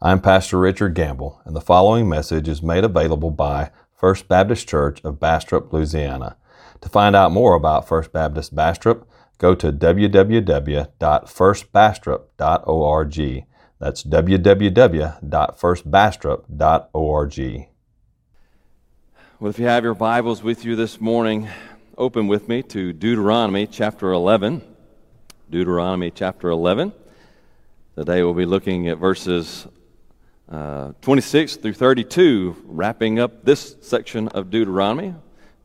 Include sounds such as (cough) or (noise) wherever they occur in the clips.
I'm Pastor Richard Gamble, and the following message is made available by First Baptist Church of Bastrop, Louisiana. To find out more about First Baptist Bastrop, go to www.firstbastrop.org. That's www.firstbastrop.org. Well, if you have your Bibles with you this morning, open with me to Deuteronomy chapter 11. Deuteronomy chapter 11. Today we'll be looking at verses uh, 26 through 32, wrapping up this section of Deuteronomy.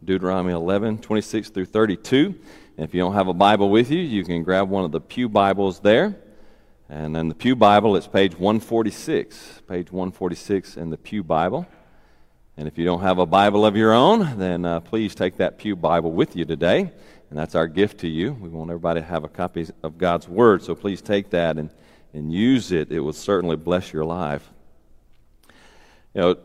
Deuteronomy 11, 26 through 32. And if you don't have a Bible with you, you can grab one of the Pew Bibles there. And then the Pew Bible, it's page 146. Page 146 in the Pew Bible. And if you don't have a Bible of your own, then uh, please take that Pew Bible with you today. And that's our gift to you. We want everybody to have a copy of God's Word, so please take that and, and use it. It will certainly bless your life. You know,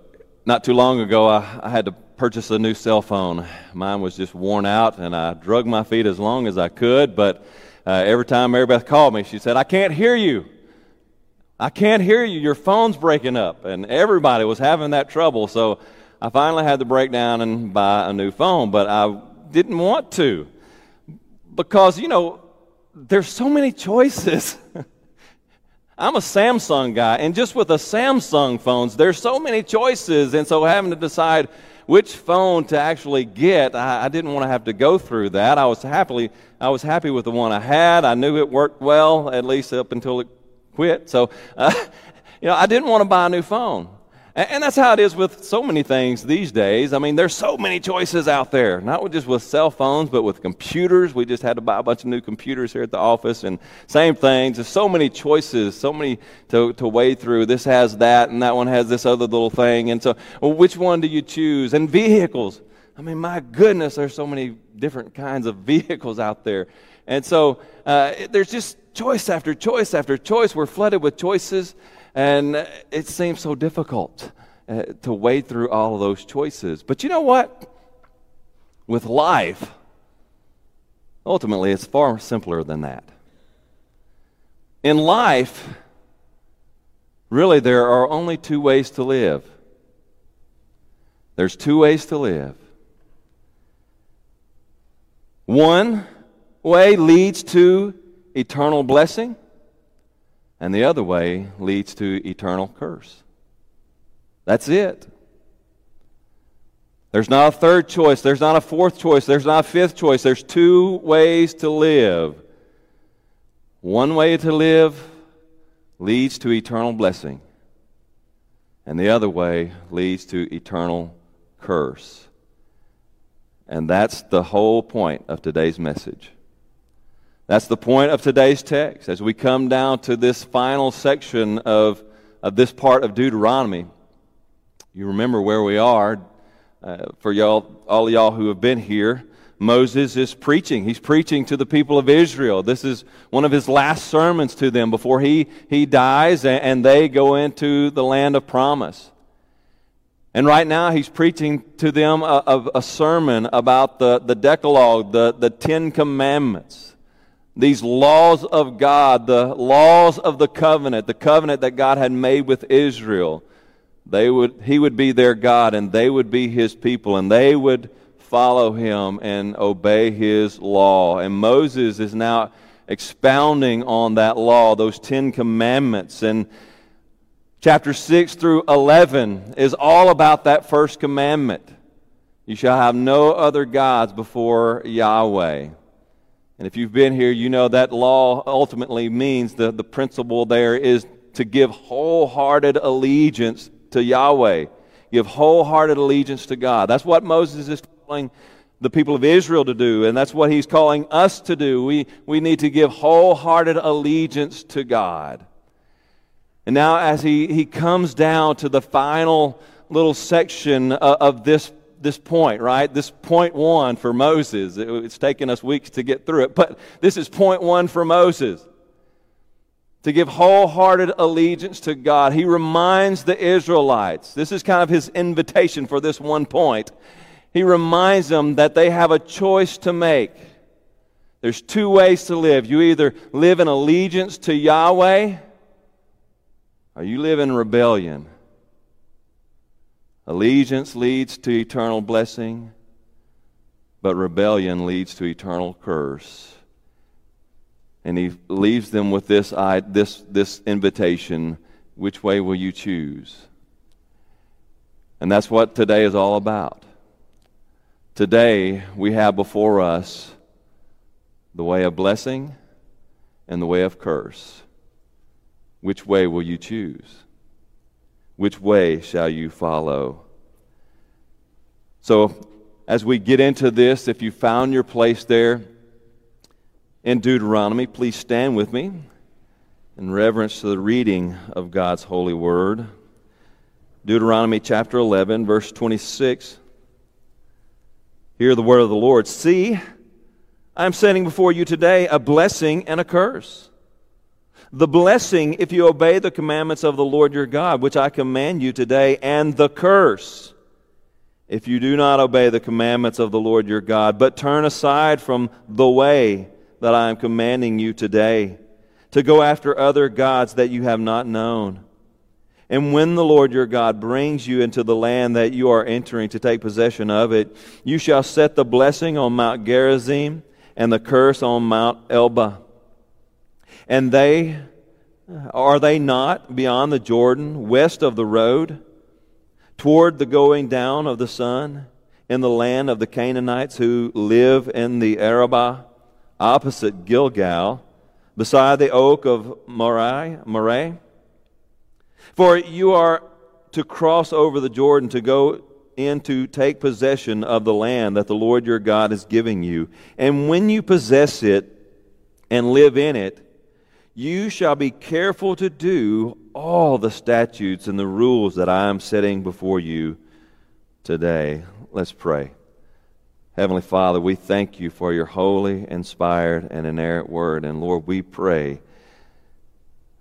not too long ago, I, I had to purchase a new cell phone. Mine was just worn out, and I drug my feet as long as I could. But uh, every time Mary Beth called me, she said, I can't hear you. I can't hear you. Your phone's breaking up. And everybody was having that trouble. So I finally had to break down and buy a new phone, but I didn't want to because, you know, there's so many choices. (laughs) I'm a Samsung guy, and just with the Samsung phones, there's so many choices, and so having to decide which phone to actually get, I, I, didn't want to have to go through that. I was happily, I was happy with the one I had. I knew it worked well, at least up until it quit. So, uh, (laughs) you know, I didn't want to buy a new phone. And that's how it is with so many things these days. I mean, there's so many choices out there, not just with cell phones, but with computers. We just had to buy a bunch of new computers here at the office, and same things. There's so many choices, so many to, to wade through. This has that, and that one has this other little thing. And so, well, which one do you choose? And vehicles. I mean, my goodness, there's so many different kinds of (laughs) vehicles out there. And so, uh, there's just choice after choice after choice. We're flooded with choices. And it seems so difficult uh, to wade through all of those choices. But you know what? With life, ultimately, it's far simpler than that. In life, really, there are only two ways to live. There's two ways to live. One way leads to eternal blessing and the other way leads to eternal curse. That's it. There's not a third choice. There's not a fourth choice. There's not a fifth choice. There's two ways to live. One way to live leads to eternal blessing, and the other way leads to eternal curse. And that's the whole point of today's message. That's the point of today's text. As we come down to this final section of, of this part of Deuteronomy, you remember where we are. Uh, for y'all, all y'all who have been here, Moses is preaching. He's preaching to the people of Israel. This is one of his last sermons to them before he, he dies and, and they go into the land of promise. And right now, he's preaching to them a, a, a sermon about the, the Decalogue, the, the Ten Commandments these laws of God, the laws of the covenant, the covenant that God had made with Israel. They would, he would be their God and they would be his people and they would follow him and obey his law. And Moses is now expounding on that law, those Ten Commandments. And chapter 6 through 11 is all about that first commandment. You shall have no other gods before Yahweh. And if you've been here, you know that law ultimately means the, the principle there is to give wholehearted allegiance to Yahweh. Give wholehearted allegiance to God. That's what Moses is calling the people of Israel to do, and that's what he's calling us to do. We, we need to give wholehearted allegiance to God. And now, as he, he comes down to the final little section of, of this this point, right? This point one for Moses. It's taken us weeks to get through it, but this is point one for Moses. To give wholehearted allegiance to God. He reminds the Israelites, this is kind of his invitation for this one point. He reminds them that they have a choice to make. There's two ways to live. You either live in allegiance to Yahweh or you live in rebellion? Allegiance leads to eternal blessing, but rebellion leads to eternal curse. And he leaves them with this, this, this invitation which way will you choose? And that's what today is all about. Today, we have before us the way of blessing and the way of curse. Which way will you choose? Which way shall you follow? So, as we get into this, if you found your place there in Deuteronomy, please stand with me in reverence to the reading of God's holy word. Deuteronomy chapter 11, verse 26. Hear the word of the Lord. See, I am setting before you today a blessing and a curse. The blessing if you obey the commandments of the Lord your God, which I command you today, and the curse if you do not obey the commandments of the Lord your God, but turn aside from the way that I am commanding you today, to go after other gods that you have not known. And when the Lord your God brings you into the land that you are entering to take possession of it, you shall set the blessing on Mount Gerizim and the curse on Mount Ebal and they, are they not beyond the Jordan, west of the road, toward the going down of the sun, in the land of the Canaanites who live in the Arabah, opposite Gilgal, beside the oak of Moreh? Moreh? For you are to cross over the Jordan to go in to take possession of the land that the Lord your God is giving you. And when you possess it and live in it, you shall be careful to do all the statutes and the rules that I am setting before you today. Let's pray. Heavenly Father, we thank you for your holy, inspired, and inerrant word. And Lord, we pray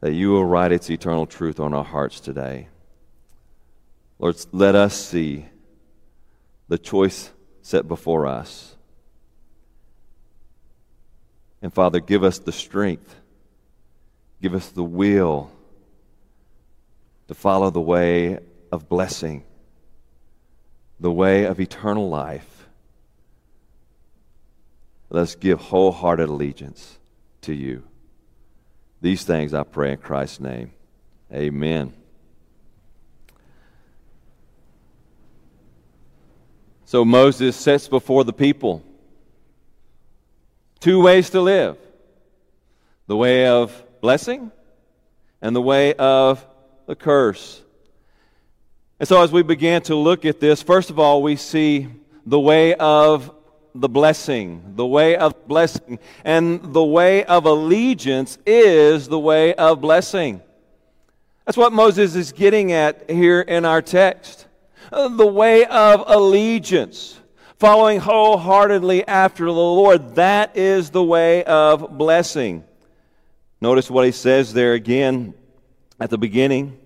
that you will write its eternal truth on our hearts today. Lord, let us see the choice set before us. And Father, give us the strength Give us the will to follow the way of blessing, the way of eternal life. Let's give wholehearted allegiance to you. These things I pray in Christ's name. Amen. So Moses sets before the people two ways to live the way of blessing and the way of the curse. And so, as we begin to look at this, first of all, we see the way of the blessing, the way of blessing. And the way of allegiance is the way of blessing. That's what Moses is getting at here in our text. Uh, the way of allegiance, following wholeheartedly after the Lord, that is the way of blessing. Notice what he says there again at the beginning.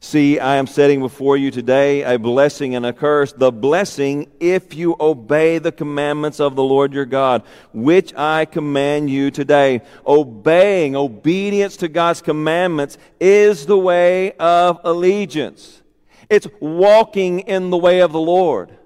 See, I am setting before you today a blessing and a curse. The blessing if you obey the commandments of the Lord your God, which I command you today. Obeying, obedience to God's commandments is the way of allegiance. It's walking in the way of the Lord.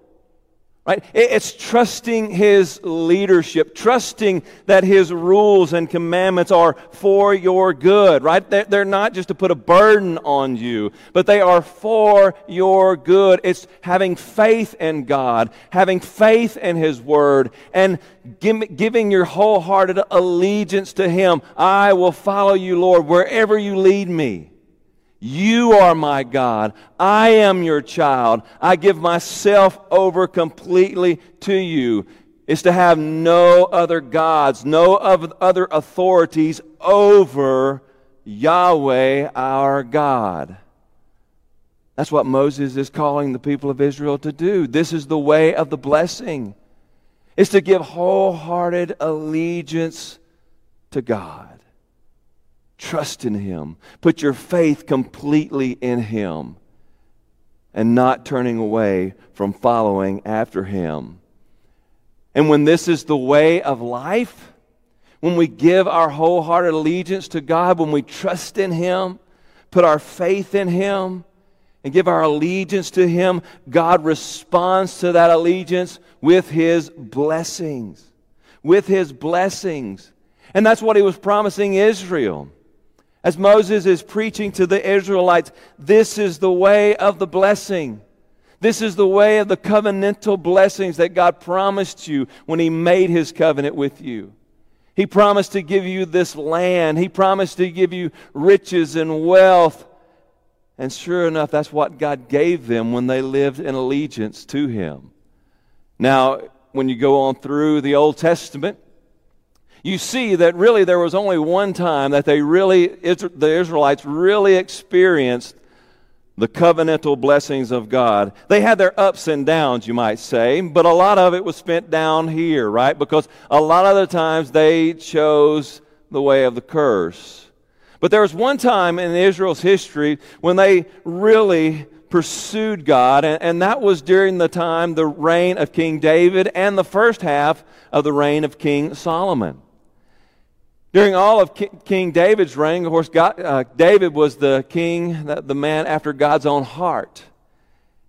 Right? It's trusting His leadership, trusting that His rules and commandments are for your good, right? They're not just to put a burden on you, but they are for your good. It's having faith in God, having faith in His Word, and giving your wholehearted allegiance to Him. I will follow you, Lord, wherever you lead me. You are my God. I am your child. I give myself over completely to you. Is to have no other gods, no other authorities over Yahweh our God. That's what Moses is calling the people of Israel to do. This is the way of the blessing. Is to give wholehearted allegiance to God. Trust in Him. Put your faith completely in Him and not turning away from following after Him. And when this is the way of life, when we give our wholehearted allegiance to God, when we trust in Him, put our faith in Him, and give our allegiance to Him, God responds to that allegiance with His blessings. With His blessings. And that's what He was promising Israel. As Moses is preaching to the Israelites, this is the way of the blessing. This is the way of the covenantal blessings that God promised you when He made His covenant with you. He promised to give you this land, He promised to give you riches and wealth. And sure enough, that's what God gave them when they lived in allegiance to Him. Now, when you go on through the Old Testament, you see that really there was only one time that they really, the Israelites really experienced the covenantal blessings of God. They had their ups and downs, you might say, but a lot of it was spent down here, right? Because a lot of the times they chose the way of the curse. But there was one time in Israel's history when they really pursued God, and, and, that was during the time, the reign of King David and the first half of the reign of King Solomon. During all of King David's reign, of course, God, uh, David was the king, the man after God's own heart.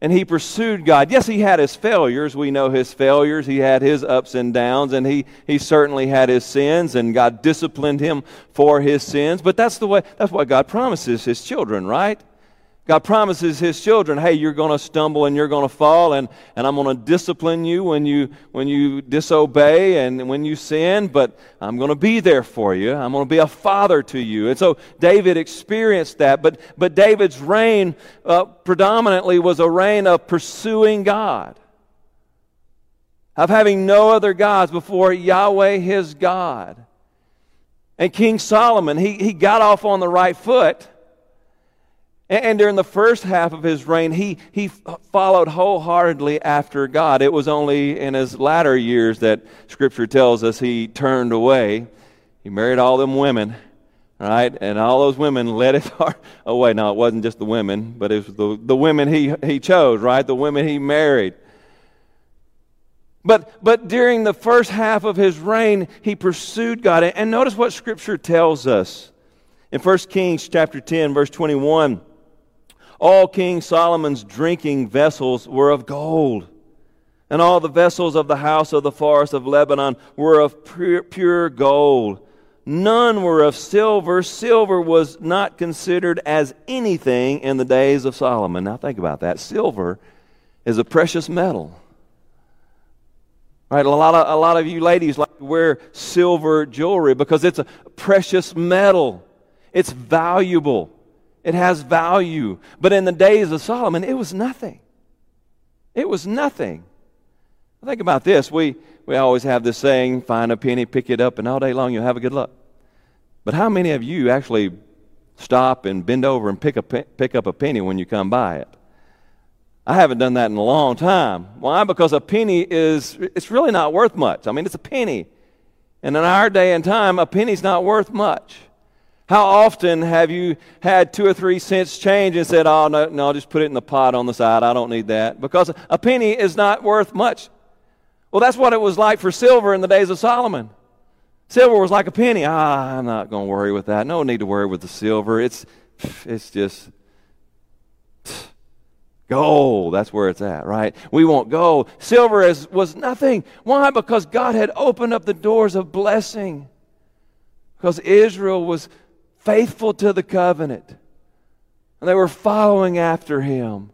And he pursued God. Yes, he had his failures. We know his failures. He had his ups and downs, and he, he certainly had his sins, and God disciplined him for his sins. But that's the way, that's what God promises his children, right? God promises his children, hey, you're going to stumble and you're going to fall, and, and I'm going to discipline you when you, when you disobey and when you sin, but I'm going to be there for you. I'm going to be a father to you. And so David experienced that, but, but David's reign uh, predominantly was a reign of pursuing God, of having no other gods before Yahweh his God. And King Solomon, he, he got off on the right foot and during the first half of his reign, he, he followed wholeheartedly after God. It was only in his latter years that Scripture tells us he turned away. He married all them women, right? And all those women (laughs) led his heart away. Now, it wasn't just the women, but it was the, the women he, he chose, right? The women he married. But, but during the first half of his reign, he pursued God. And notice what Scripture tells us. In 1 Kings chapter 10, verse 21, all King Solomon's drinking vessels were of gold, and all the vessels of the house of the forest of Lebanon were of pure, pure gold. None were of silver. Silver was not considered as anything in the days of Solomon. Now, think about that. Silver is a precious metal. Right, a lot of a lot of you ladies like to wear silver jewelry because it's a precious metal. It's valuable. It has value. But in the days of Solomon, it was nothing. It was nothing. Think about this. We, we always have this saying find a penny, pick it up, and all day long you'll have a good luck. But how many of you actually stop and bend over and pick, a, pick up a penny when you come by it? I haven't done that in a long time. Why? Because a penny is, it's really not worth much. I mean, it's a penny. And in our day and time, a penny's not worth much. How often have you had two or three cents change and said, oh, no, no, just put it in the pot on the side. I don't need that. Because a penny is not worth much. Well, that's what it was like for silver in the days of Solomon. Silver was like a penny. Ah, I'm not going to worry with that. No need to worry with the silver. It's, it's just gold. That's where it's at, right? We want gold. Silver is, was nothing. Why? Because God had opened up the doors of blessing. Because Israel was faithful to the covenant. And they were following after him.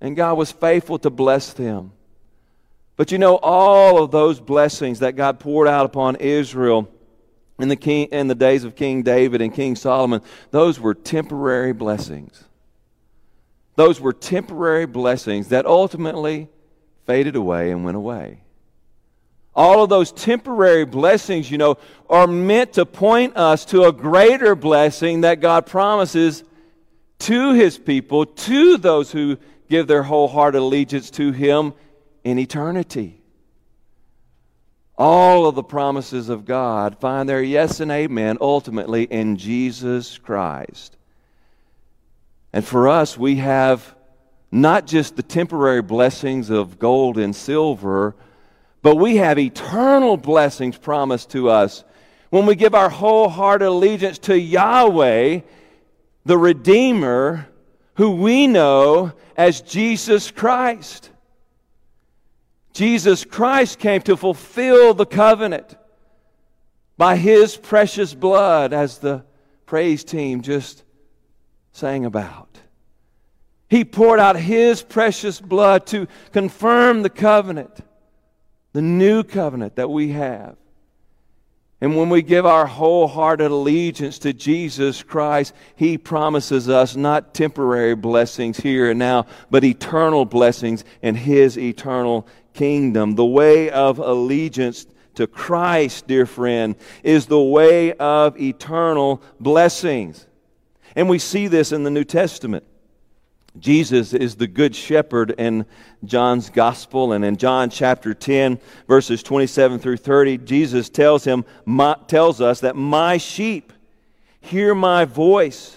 And God was faithful to bless them. But you know, all of those blessings that God poured out upon Israel in the, king, in the days of King David and King Solomon, those were temporary blessings. Those were temporary blessings that ultimately faded away and went away. All of those temporary blessings, you know, are meant to point us to a greater blessing that God promises to his people, to those who give their wholehearted allegiance to him in eternity. All of the promises of God find their yes and amen ultimately in Jesus Christ. And for us, we have not just the temporary blessings of gold and silver but we have eternal blessings promised to us when we give our wholehearted allegiance to Yahweh the Redeemer who we know as Jesus Christ. Jesus Christ came to fulfill the covenant by his precious blood, as the praise team just sang about. He poured out his precious blood to confirm the covenant, the new covenant that we have. And when we give our wholehearted allegiance to Jesus Christ, He promises us not temporary blessings here and now, but eternal blessings in His eternal kingdom. The way of allegiance to Christ, dear friend, is the way of eternal blessings. And we see this in the New Testament. Jesus is the good shepherd in John's gospel. And in John chapter 10, verses 27 through 30, Jesus tells, him, my, tells us that my sheep hear my voice,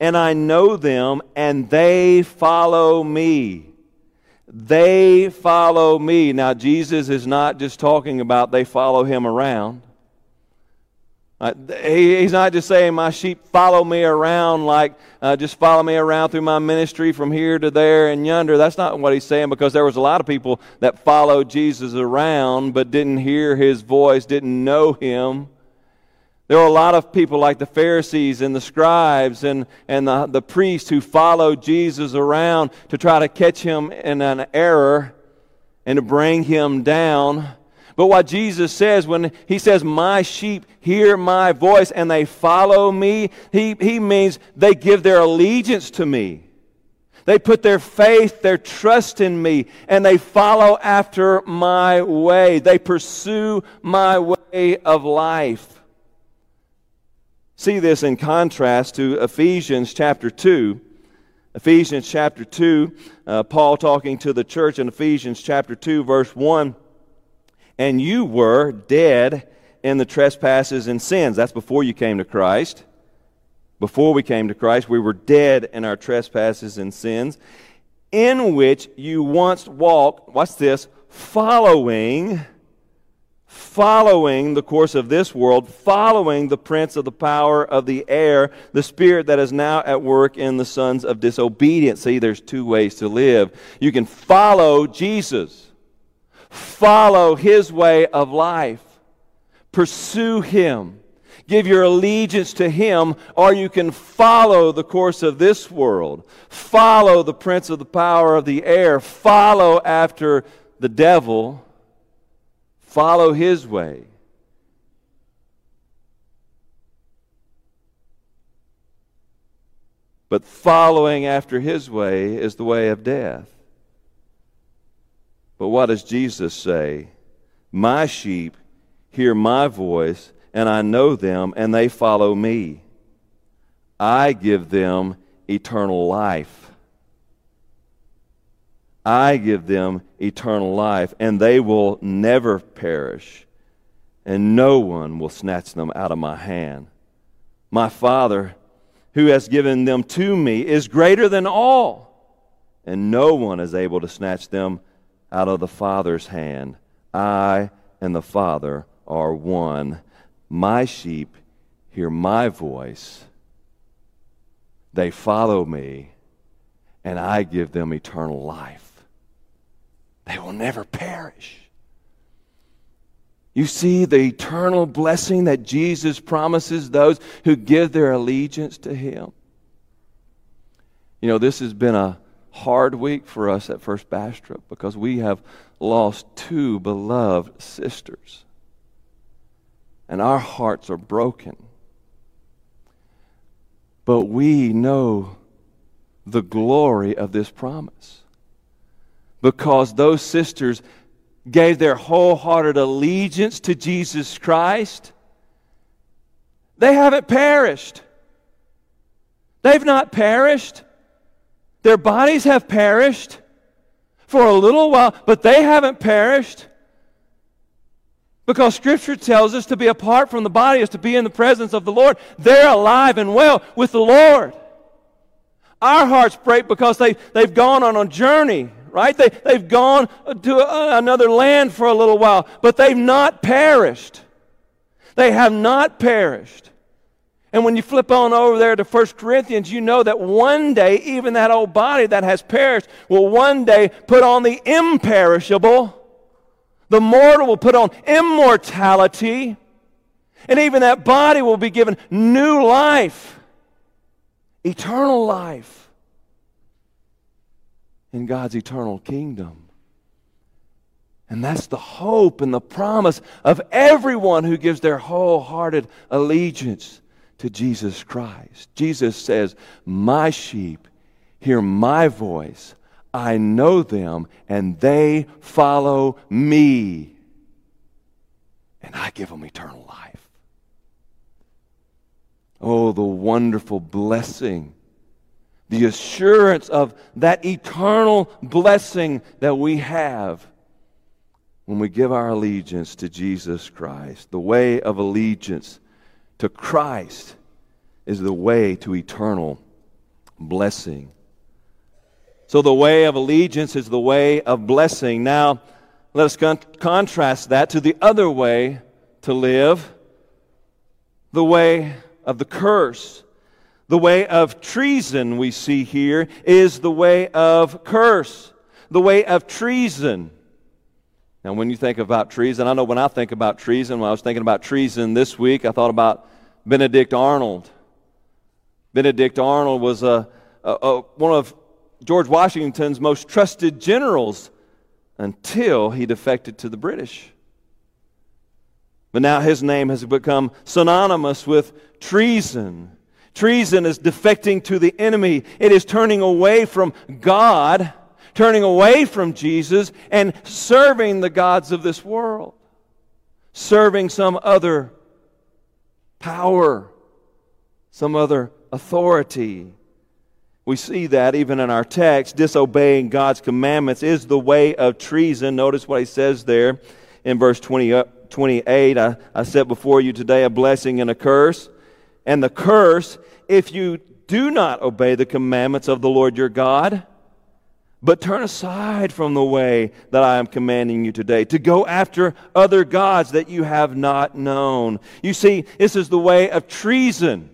and I know them, and they follow me. They follow me. Now, Jesus is not just talking about they follow him around. Uh, he, he's not just saying, My sheep follow me around, like uh, just follow me around through my ministry from here to there and yonder. That's not what he's saying because there was a lot of people that followed Jesus around but didn't hear his voice, didn't know him. There were a lot of people like the Pharisees and the scribes and, and the, the priests who followed Jesus around to try to catch him in an error and to bring him down. But what Jesus says when he says, My sheep hear my voice and they follow me, he, he means they give their allegiance to me. They put their faith, their trust in me, and they follow after my way. They pursue my way of life. See this in contrast to Ephesians chapter 2. Ephesians chapter 2, uh, Paul talking to the church in Ephesians chapter 2, verse 1 and you were dead in the trespasses and sins. That's before you came to Christ. Before we came to Christ, we were dead in our trespasses and sins, in which you once walked, watch this, following, following the course of this world, following the prince of the power of the air, the spirit that is now at work in the sons of disobedience. See, there's two ways to live. You can follow Jesus Follow his way of life. Pursue him. Give your allegiance to him, or you can follow the course of this world. Follow the prince of the power of the air. Follow after the devil. Follow his way. But following after his way is the way of death. But what does Jesus say? My sheep hear my voice, and I know them, and they follow me. I give them eternal life. I give them eternal life, and they will never perish, and no one will snatch them out of my hand. My Father, who has given them to me, is greater than all, and no one is able to snatch them out of the Father's hand. I and the Father are one. My sheep hear my voice. They follow me, and I give them eternal life. They will never perish. You see the eternal blessing that Jesus promises those who give their allegiance to Him. You know, this has been a hard week for us at First Bastrop because we have lost two beloved sisters. And our hearts are broken. But we know the glory of this promise because those sisters gave their wholehearted allegiance to Jesus Christ. They haven't perished. They've not perished. Their bodies have perished for a little while, but they haven't perished. Because Scripture tells us to be apart from the body is to be in the presence of the Lord. They're alive and well with the Lord. Our hearts break because they, they've gone on a journey, right? They, they've gone to another land for a little while, but they've not perished. They have not perished. And when you flip on over there to 1 Corinthians, you know that one day, even that old body that has perished will one day put on the imperishable. The mortal will put on immortality. And even that body will be given new life, eternal life in God's eternal kingdom. And that's the hope and the promise of everyone who gives their wholehearted allegiance to Jesus Christ. Jesus says, My sheep hear my voice. I know them, and they follow me. And I give them eternal life. Oh, the wonderful blessing, the assurance of that eternal blessing that we have when we give our allegiance to Jesus Christ. The way of allegiance to Christ is the way to eternal blessing. So, the way of allegiance is the way of blessing. Now, let us con- contrast that to the other way to live the way of the curse. The way of treason, we see here, is the way of curse, the way of treason. Now, when you think about treason, I know when I think about treason, when I was thinking about treason this week, I thought about Benedict Arnold. Benedict Arnold was a, a, a, one of George Washington's most trusted generals until he defected to the British. But now his name has become synonymous with treason. Treason is defecting to the enemy, it is turning away from God turning away from Jesus and serving the gods of this world, serving some other power, some other authority. We see that even in our text. Disobeying God's commandments is the way of treason. Notice what he says there in verse 20, uh, 28. I, I set before you today a blessing and a curse. And the curse, if you do not obey the commandments of the Lord your God, but turn aside from the way that I am commanding you today, to go after other gods that you have not known. You see, this is the way of treason.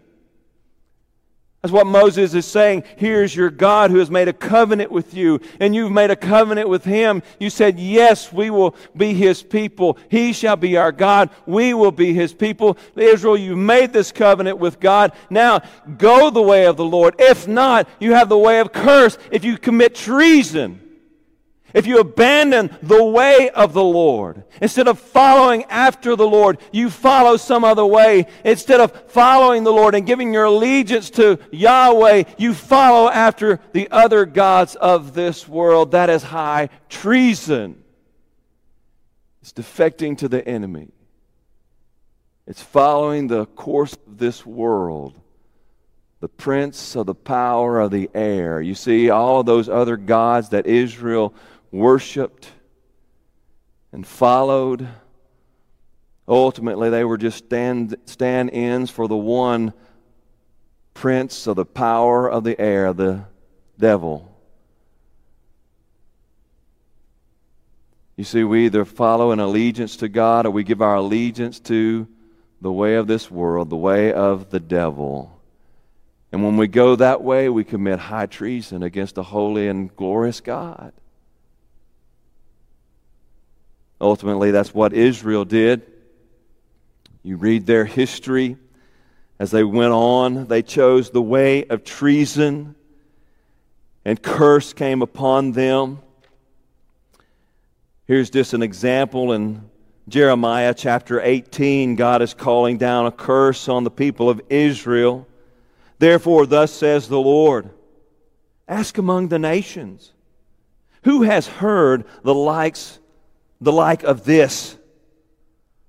That's what Moses is saying. Here's your God who has made a covenant with you, and you've made a covenant with him. You said, Yes, we will be his people. He shall be our God. We will be his people. Israel, you made this covenant with God. Now go the way of the Lord. If not, you have the way of curse if you commit treason. If you abandon the way of the Lord, instead of following after the Lord, you follow some other way. Instead of following the Lord and giving your allegiance to Yahweh, you follow after the other gods of this world. That is high treason. It's defecting to the enemy. It's following the course of this world the prince of the power of the air. You see, all of those other gods that Israel worshiped and followed. Ultimately, they were just stand, ins for the one prince of the power of the air, the devil. You see, we either follow an allegiance to God or we give our allegiance to the way of this world, the way of the devil. And when we go that way, we commit high treason against a holy and glorious God. Ultimately, that's what Israel did. You read their history. As they went on, they chose the way of treason, and curse came upon them. Here's just an example in Jeremiah chapter 18. God is calling down a curse on the people of Israel. Therefore, thus says the Lord Ask among the nations, who has heard the likes the like of this.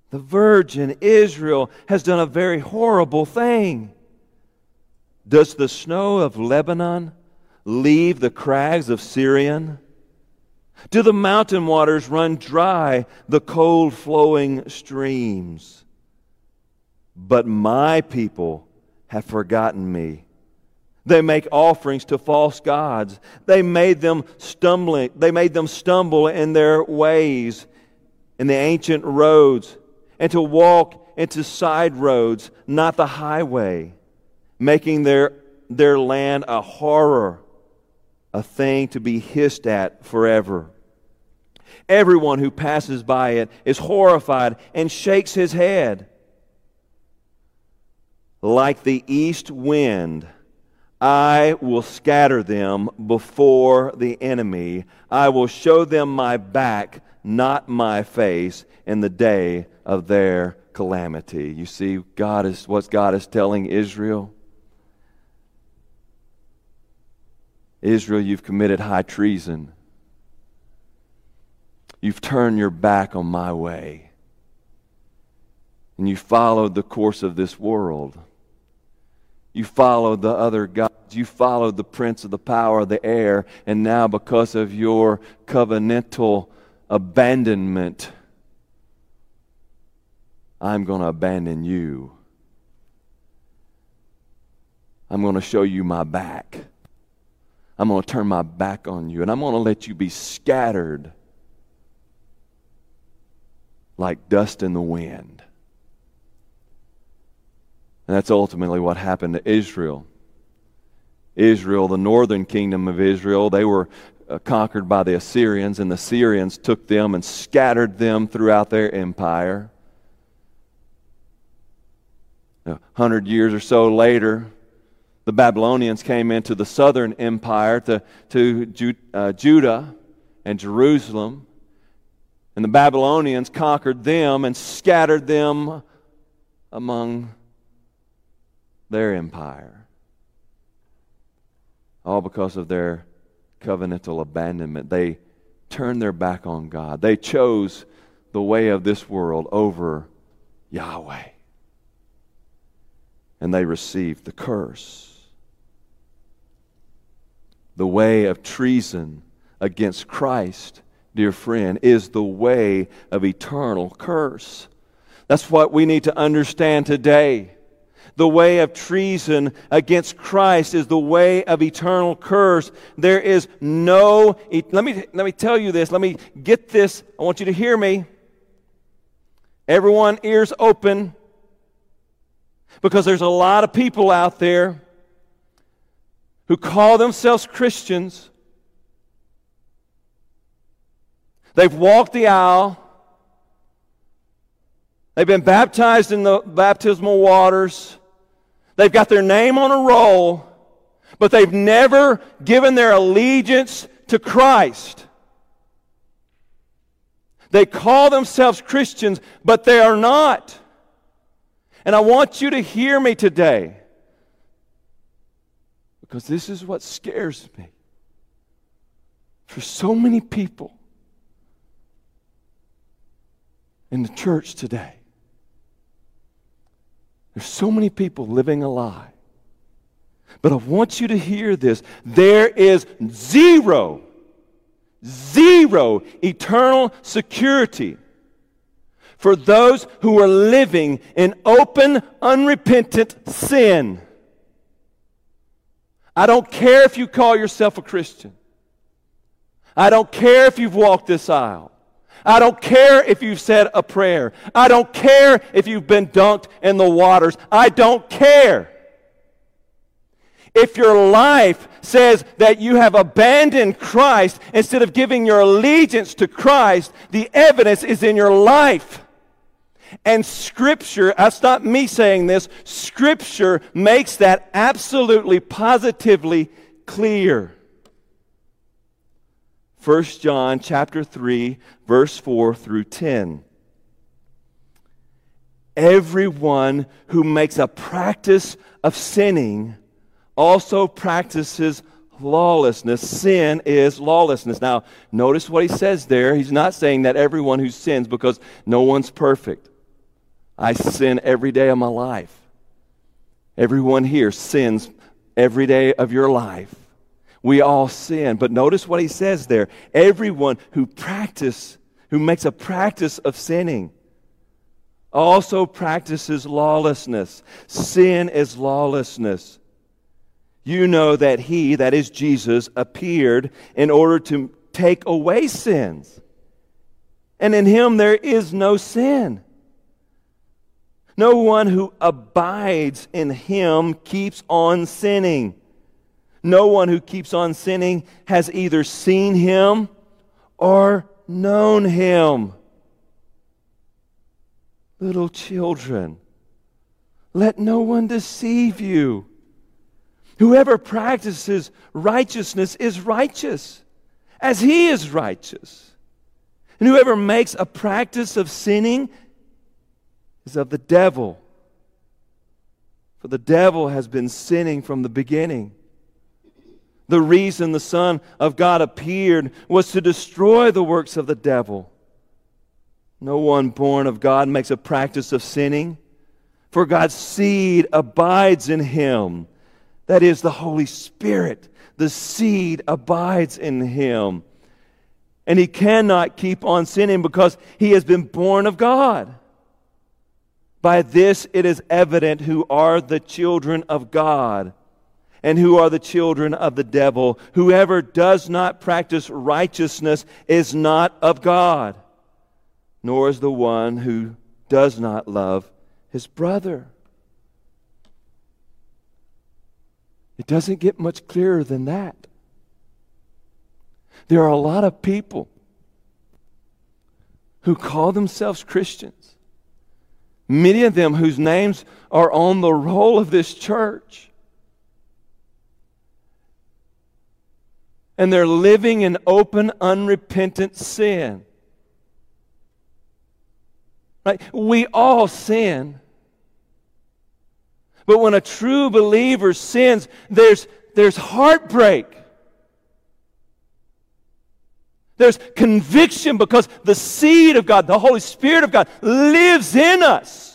The virgin Israel has done a very horrible thing. Does the snow of Lebanon leave the crags of Sirion? Do the mountain waters run dry, the cold flowing streams? But my people have forgotten me. They make offerings to false gods. They made them stumbling. They made them stumble in their ways, in the ancient roads, and to walk into side roads, not the highway. making their, their land a horror, a thing to be hissed at forever. Everyone who passes by it is horrified and shakes his head. Like the east wind, I will scatter them before the enemy. I will show them my back, not my face, in the day of their calamity. You see, God is what God is telling Israel. Israel, you've committed high treason. You've turned your back on my way. And you followed the course of this world. You followed the other gods. You followed the prince of the power of the air. And now, because of your covenantal abandonment, I'm going to abandon you. I'm going to show you my back. I'm going to turn my back on you, and I'm going to let you be scattered like dust in the wind. And that's ultimately what happened to Israel. Israel, the northern kingdom of Israel, they were uh, conquered by the Assyrians, and the Assyrians took them and scattered them throughout their empire. A hundred years or so later, the Babylonians came into the southern empire to, to uh, Judah and Jerusalem. And the Babylonians conquered them and scattered them among their empire. All because of their covenantal abandonment. They turned their back on God. They chose the way of this world over Yahweh. And they received the curse the way of treason against Christ, dear friend, is the way of eternal curse. That's what we need to understand today. The way of treason against Christ is the way of eternal curse. There is no, let me, let me tell you this. Let me get this. I want you to hear me. Everyone, ears open. Because there's a lot of people out there who call themselves Christians. They've walked the aisle. They've been baptized in the baptismal waters. They've got their name on a roll, but they've never given their allegiance to Christ. They call themselves Christians, but they are not. And I want you to hear me today. Because this is what scares me. For so many people in the church today, there's so many people living a lie. But I want you to hear this. There is zero, zero eternal security for those who are living in open, unrepentant sin. I don't care if you call yourself a Christian. I don't care if you've walked this aisle. I don't care if you've said a prayer. I don't care if you've been dunked in the waters. I don't care. If your life says that you have abandoned Christ instead of giving your allegiance to Christ, the evidence is in your life. And Scripture, that's not me saying this, Scripture makes that absolutely, positively clear. 1 John chapter 3 verse 4 through 10 Everyone who makes a practice of sinning also practices lawlessness. Sin is lawlessness. Now, notice what he says there. He's not saying that everyone who sins because no one's perfect. I sin every day of my life. Everyone here sins every day of your life. We all sin. But notice what he says there. Everyone who practice, who makes a practice of sinning, also practices lawlessness. Sin is lawlessness. You know that he, that is Jesus, appeared in order to take away sins. And in him there is no sin. No one who abides in him keeps on sinning. No one who keeps on sinning has either seen him or known him. Little children, let no one deceive you. Whoever practices righteousness is righteous, as he is righteous. And whoever makes a practice of sinning is of the devil. For the devil has been sinning from the beginning. The reason the Son of God appeared was to destroy the works of the devil. No one born of God makes a practice of sinning, for God's seed abides in him. That is the Holy Spirit. The seed abides in him. And he cannot keep on sinning because he has been born of God. By this it is evident who are the children of God and who are the children of the devil. Whoever does not practice righteousness is not of God, nor is the one who does not love his brother. It doesn't get much clearer than that. There are a lot of people who call themselves Christians, many of them whose names are on the roll of this church and they're living in open, unrepentant sin. Right? We all sin. But when a true believer sins, there's, there's heartbreak. There's conviction because the seed of God, the Holy Spirit of God, lives in us.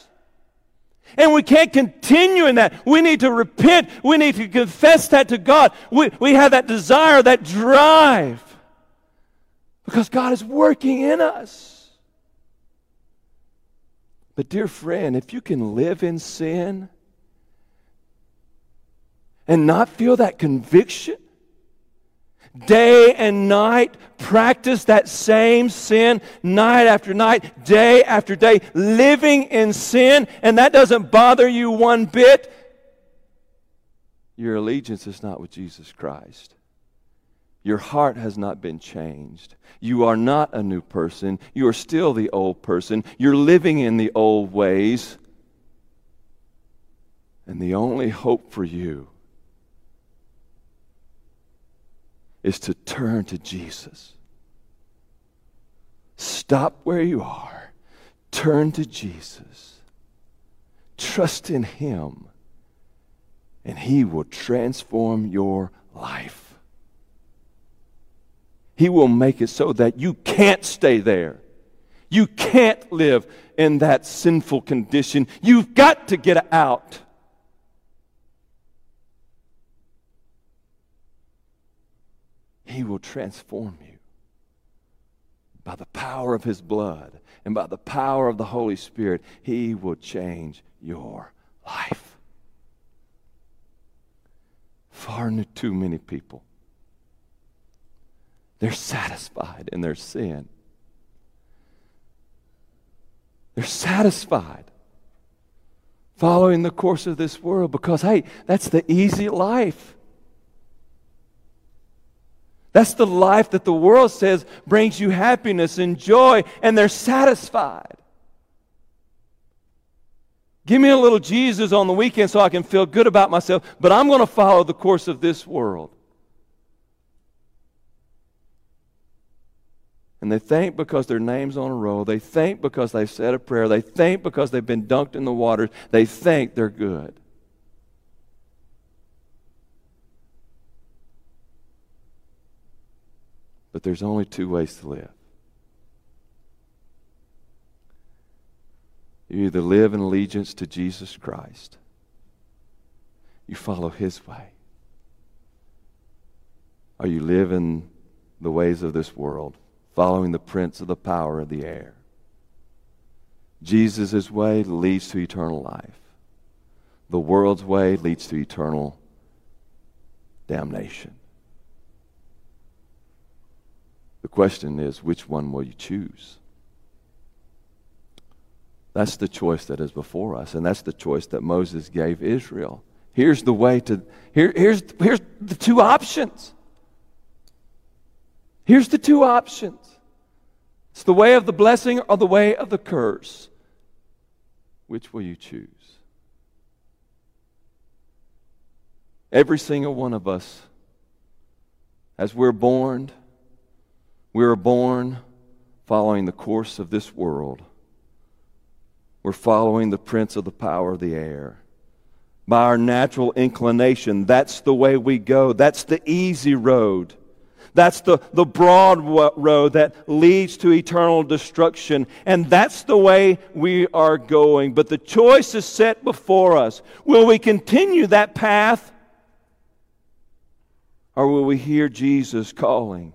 And we can't continue in that. We need to repent. We need to confess that to God. We, we have that desire, that drive. Because God is working in us. But, dear friend, if you can live in sin and not feel that conviction, day and night, practice that same sin night after night, day after day, living in sin, and that doesn't bother you one bit, your allegiance is not with Jesus Christ. Your heart has not been changed. You are not a new person. You are still the old person. You're living in the old ways. And the only hope for you is to turn to Jesus. Stop where you are, turn to Jesus, trust in Him, and He will transform your life. He will make it so that you can't stay there. You can't live in that sinful condition. You've got to get out. He will transform you by the power of His blood and by the power of the Holy Spirit. He will change your life. Far too many people, they're satisfied in their sin. They're satisfied following the course of this world because, hey, that's the easy life. That's the life that the world says brings you happiness and joy, and they're satisfied. Give me a little Jesus on the weekend so I can feel good about myself, but I'm going to follow the course of this world. And they think because their name's on a roll. They think because they've said a prayer. They think because they've been dunked in the waters. They think they're good. But there's only two ways to live. You either live in allegiance to Jesus Christ, you follow his way, or you live in the ways of this world, following the prince of the power of the air. Jesus' way leads to eternal life. The world's way leads to eternal damnation. The question is, which one will you choose? That's the choice that is before us, and that's the choice that Moses gave Israel. Here's the way to, here, here's, here's the two options. Here's the two options it's the way of the blessing or the way of the curse. Which will you choose? Every single one of us, as we're born, we are born following the course of this world. We're following the prince of the power of the air. By our natural inclination, that's the way we go. That's the easy road. That's the, the broad road that leads to eternal destruction. And that's the way we are going. But the choice is set before us. Will we continue that path? Or will we hear Jesus calling?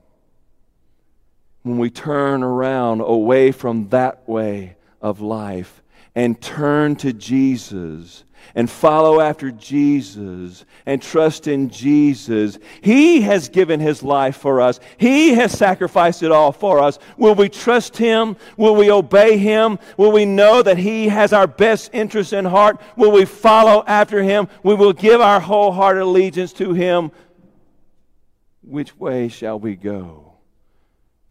When we turn around away from that way of life and turn to Jesus and follow after Jesus and trust in Jesus. He has given his life for us. He has sacrificed it all for us. Will we trust him? Will we obey him? Will we know that he has our best interest in heart? Will we follow after him? We will give our wholehearted allegiance to him. Which way shall we go?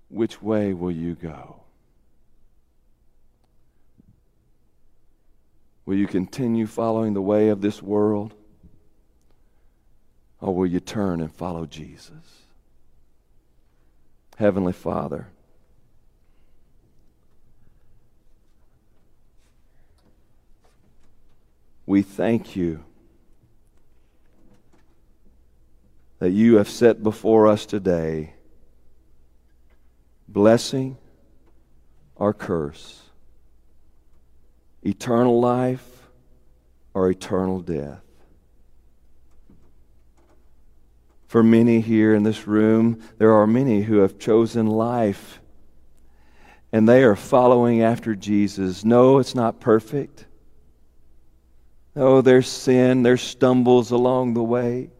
Which way will you go? Will you continue following the way of this world? Or will you turn and follow Jesus? Heavenly Father, we thank you that you have set before us today blessing or curse eternal life or eternal death. For many here in this room, there are many who have chosen life and they are following after Jesus. No, it's not perfect. No, there's sin, there's stumbles along the way.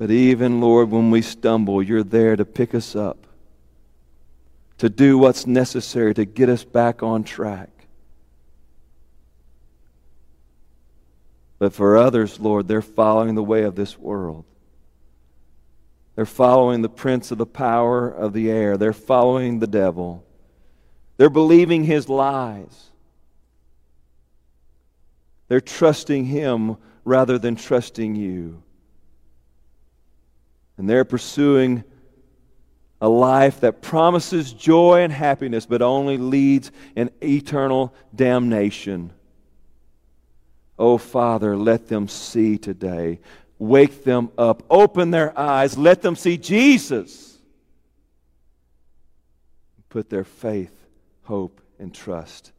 But even, Lord, when we stumble, you're there to pick us up to do what's necessary to get us back on track. But for others, Lord, they're following the way of this world. They're following the prince of the power of the air. They're following the devil. They're believing his lies. They're trusting him rather than trusting you. And they're pursuing a life that promises joy and happiness, but only leads in eternal damnation. Oh, Father, let them see today. Wake them up. Open their eyes. Let them see Jesus. Put their faith, hope, and trust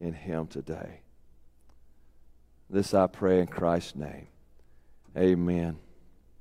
in Him today. This I pray in Christ's name. Amen.